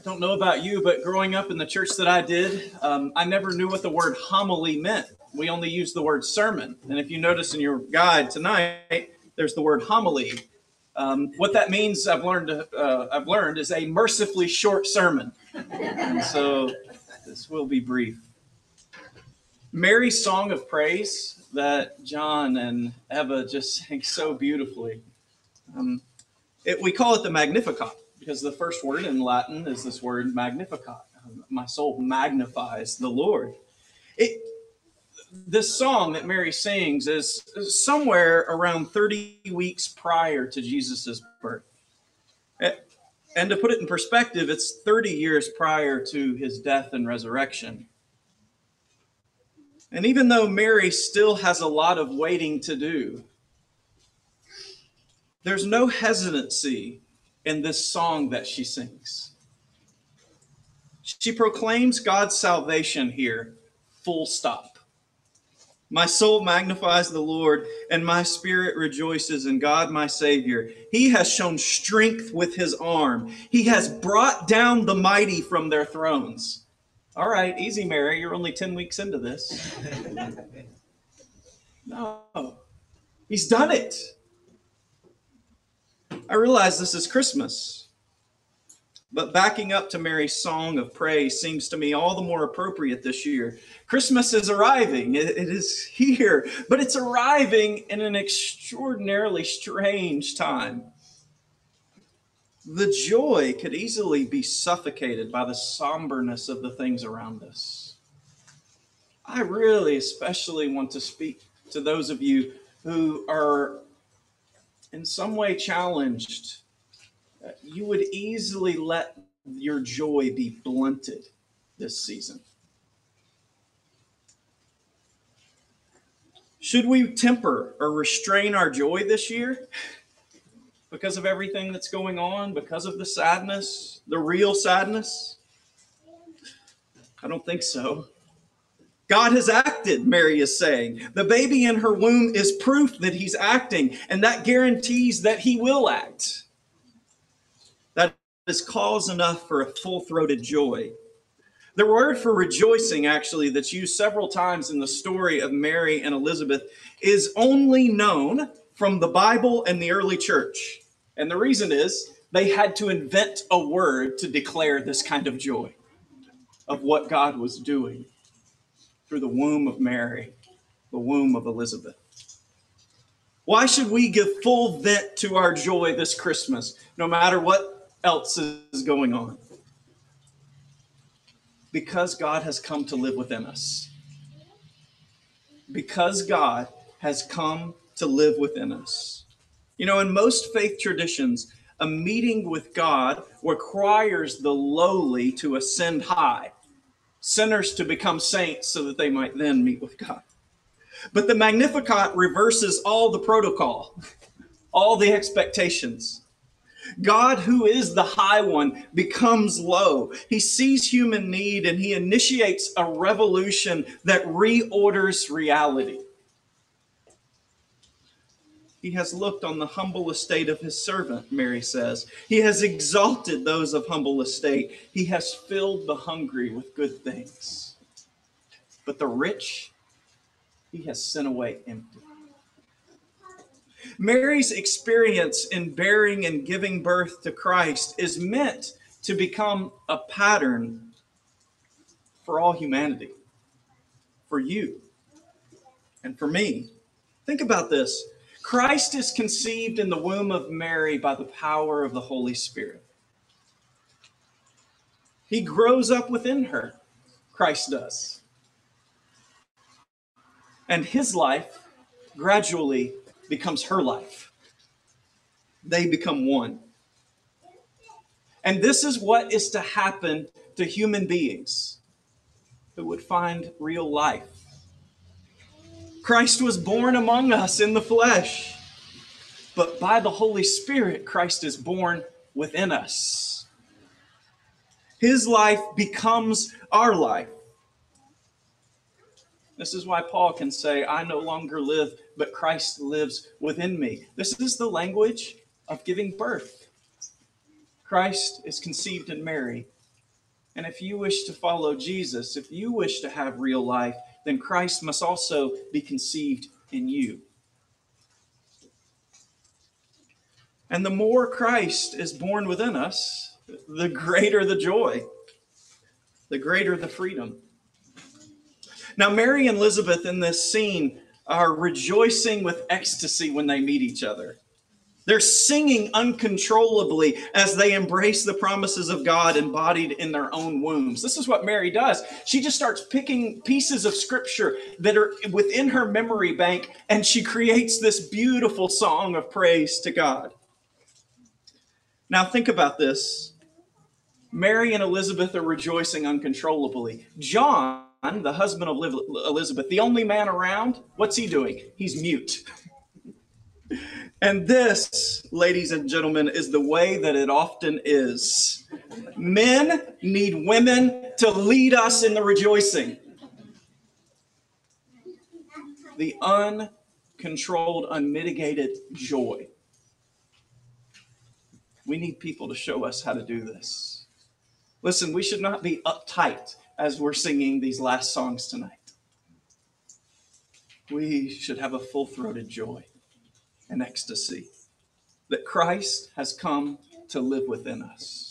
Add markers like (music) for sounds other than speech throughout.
I don't know about you, but growing up in the church that I did, um, I never knew what the word homily meant. We only used the word sermon. And if you notice in your guide tonight, there's the word homily. Um, what that means, I've learned, uh, I've learned, is a mercifully short sermon. And (laughs) so this will be brief. Mary's song of praise that John and Eva just sang so beautifully. Um, it, we call it the Magnificat because the first word in Latin is this word Magnificat. Um, my soul magnifies the Lord. It, this song that Mary sings is somewhere around 30 weeks prior to Jesus' birth. And to put it in perspective, it's 30 years prior to his death and resurrection. And even though Mary still has a lot of waiting to do, there's no hesitancy in this song that she sings. She proclaims God's salvation here, full stop. My soul magnifies the Lord, and my spirit rejoices in God my Savior. He has shown strength with his arm. He has brought down the mighty from their thrones. All right, easy, Mary. You're only 10 weeks into this. (laughs) no, he's done it. I realize this is Christmas. But backing up to Mary's song of praise seems to me all the more appropriate this year. Christmas is arriving, it, it is here, but it's arriving in an extraordinarily strange time. The joy could easily be suffocated by the somberness of the things around us. I really, especially want to speak to those of you who are in some way challenged uh, you would easily let your joy be blunted this season. Should we temper or restrain our joy this year (sighs) because of everything that's going on, because of the sadness, the real sadness? (sighs) I don't think so. God has acted, Mary is saying. The baby in her womb is proof that he's acting, and that guarantees that he will act That is cause enough for a full throated joy. The word for rejoicing, actually, that's used several times in the story of Mary and Elizabeth, is only known from the Bible and the early church. And the reason is they had to invent a word to declare this kind of joy of what God was doing through the womb of Mary, the womb of Elizabeth. Why should we give full vent to our joy this Christmas, no matter what else is going on. Because God has come to live within us. Because God has come to live within us. You know, in most faith traditions, a meeting with God requires the lowly to ascend high, sinners to become saints so that they might then meet with God. But the Magnificat reverses all the protocol, all the expectations. God, who is the high one, becomes low. He sees human need and he initiates a revolution that reorders reality. He has looked on the humble estate of his servant, Mary says. He has exalted those of humble estate. He has filled the hungry with good things. But the rich, he has sent away empty. Mary's experience in bearing and giving birth to Christ is meant to become a pattern for all humanity, for you, and for me. Think about this Christ is conceived in the womb of Mary by the power of the Holy Spirit. He grows up within her, Christ does. And his life gradually becomes her life. They become one. And this is what is to happen to human beings who would find real life. Christ was born among us in the flesh, but by the Holy Spirit, Christ is born within us. His life becomes our life. This is why Paul can say, I no longer live, but Christ lives within me. This is the language of giving birth. Christ is conceived in Mary, And if you wish to follow Jesus, if you wish to have real life, then Christ must also be conceived in you. And the more Christ is born within us, the greater the joy, the greater the freedom. Now, Mary and Elizabeth in this scene are rejoicing with ecstasy when they meet each other. They're singing uncontrollably as they embrace the promises of God embodied in their own wombs. This is what Mary does. She just starts picking pieces of scripture that are within her memory bank and she creates this beautiful song of praise to God. Now, think about this. Mary and Elizabeth are rejoicing uncontrollably. John, the husband of Elizabeth, the only man around, what's he doing? He's mute. And this, ladies and gentlemen, is the way that it often is. Men need women to lead us in the rejoicing. The uncontrolled, unmitigated joy we need people to show us how to do this. Listen, we should not be uptight as we're singing these last songs tonight. We should have a full throated joy and ecstasy that Christ has come to live within us.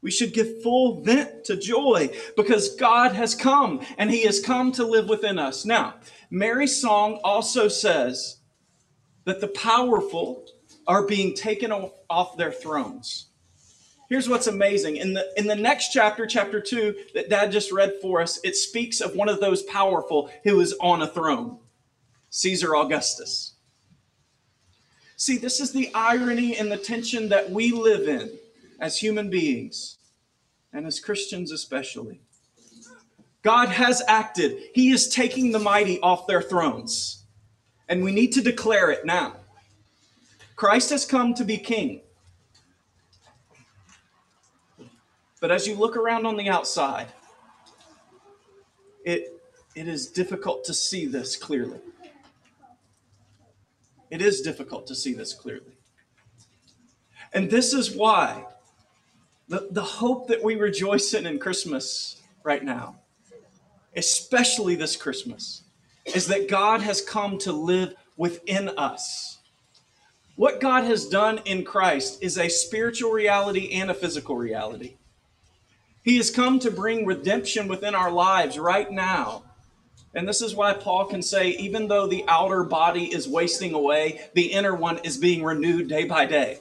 We should give full vent to joy because God has come and He has come to live within us. Now, Mary's song also says that the powerful are being taken off their thrones. Here's what's amazing. In the in the next chapter, chapter 2 that dad just read for us, it speaks of one of those powerful who is on a throne. Caesar Augustus. See, this is the irony and the tension that we live in as human beings and as Christians especially. God has acted. He is taking the mighty off their thrones. And we need to declare it now. Christ has come to be king. But as you look around on the outside, it, it is difficult to see this clearly. It is difficult to see this clearly. And this is why the, the hope that we rejoice in in Christmas right now, especially this Christmas, is that God has come to live within us. What God has done in Christ is a spiritual reality and a physical reality. He has come to bring redemption within our lives right now. And this is why Paul can say, even though the outer body is wasting away, the inner one is being renewed day by day.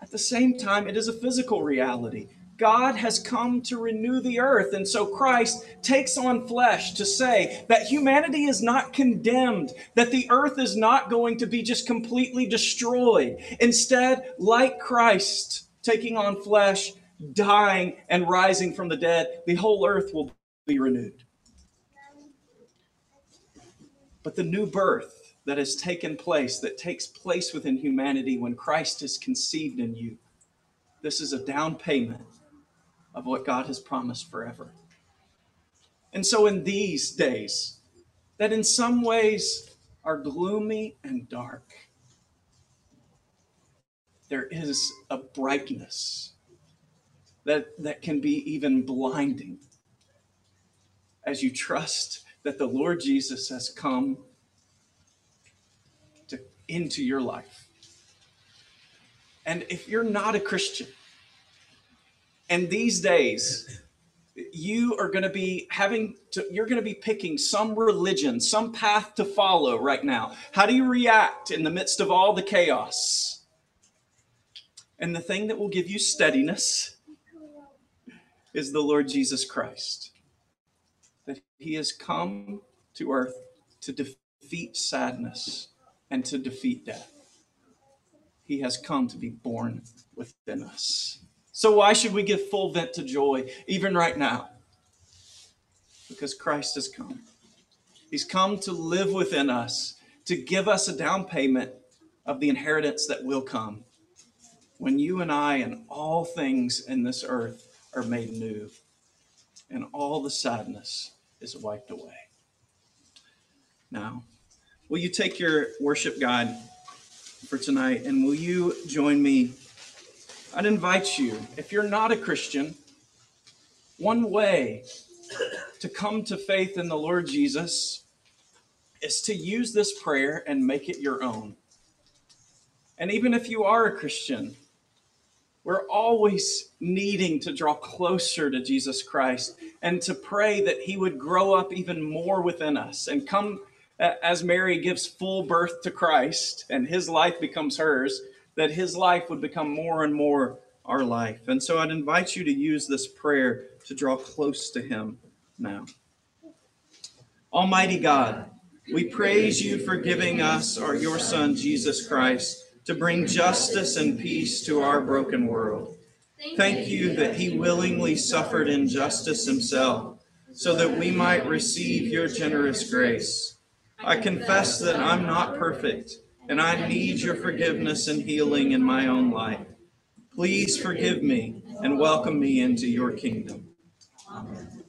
At the same time, it is a physical reality. God has come to renew the earth. And so Christ takes on flesh to say that humanity is not condemned, that the earth is not going to be just completely destroyed. Instead, like Christ taking on flesh, dying, and rising from the dead, the whole earth will be renewed. But the new birth that has taken place, that takes place within humanity when Christ is conceived in you, this is a down payment of what God has promised forever. And so, in these days, that in some ways are gloomy and dark, there is a brightness that, that can be even blinding as you trust that the Lord Jesus has come to, into your life. And if you're not a Christian, and these days, you are going to be having to, you're going to be picking some religion, some path to follow right now. How do you react in the midst of all the chaos? And the thing that will give you steadiness is the Lord Jesus Christ. He has come to earth to defeat sadness and to defeat death. He has come to be born within us. So, why should we give full vent to joy even right now? Because Christ has come. He's come to live within us, to give us a down payment of the inheritance that will come when you and I and all things in this earth are made new and all the sadness is wiped away. Now, will you take your worship guide for tonight and will you join me I'd invite you, if you're not a Christian, one way to come to faith in the Lord Jesus is to use this prayer and make it your own. And even if you are a Christian, we're always needing to draw closer to Jesus Christ and to pray that he would grow up even more within us and come as Mary gives full birth to Christ and his life becomes hers, that his life would become more and more our life. And so I'd invite you to use this prayer to draw close to him now. Almighty God, we praise you for giving us our, your Son, Jesus Christ, to bring justice and peace to our broken world. Thank you that he willingly suffered injustice himself so that we might receive your generous grace. I confess that I'm not perfect and I need your forgiveness and healing in my own life. Please forgive me and welcome me into your kingdom. Amen.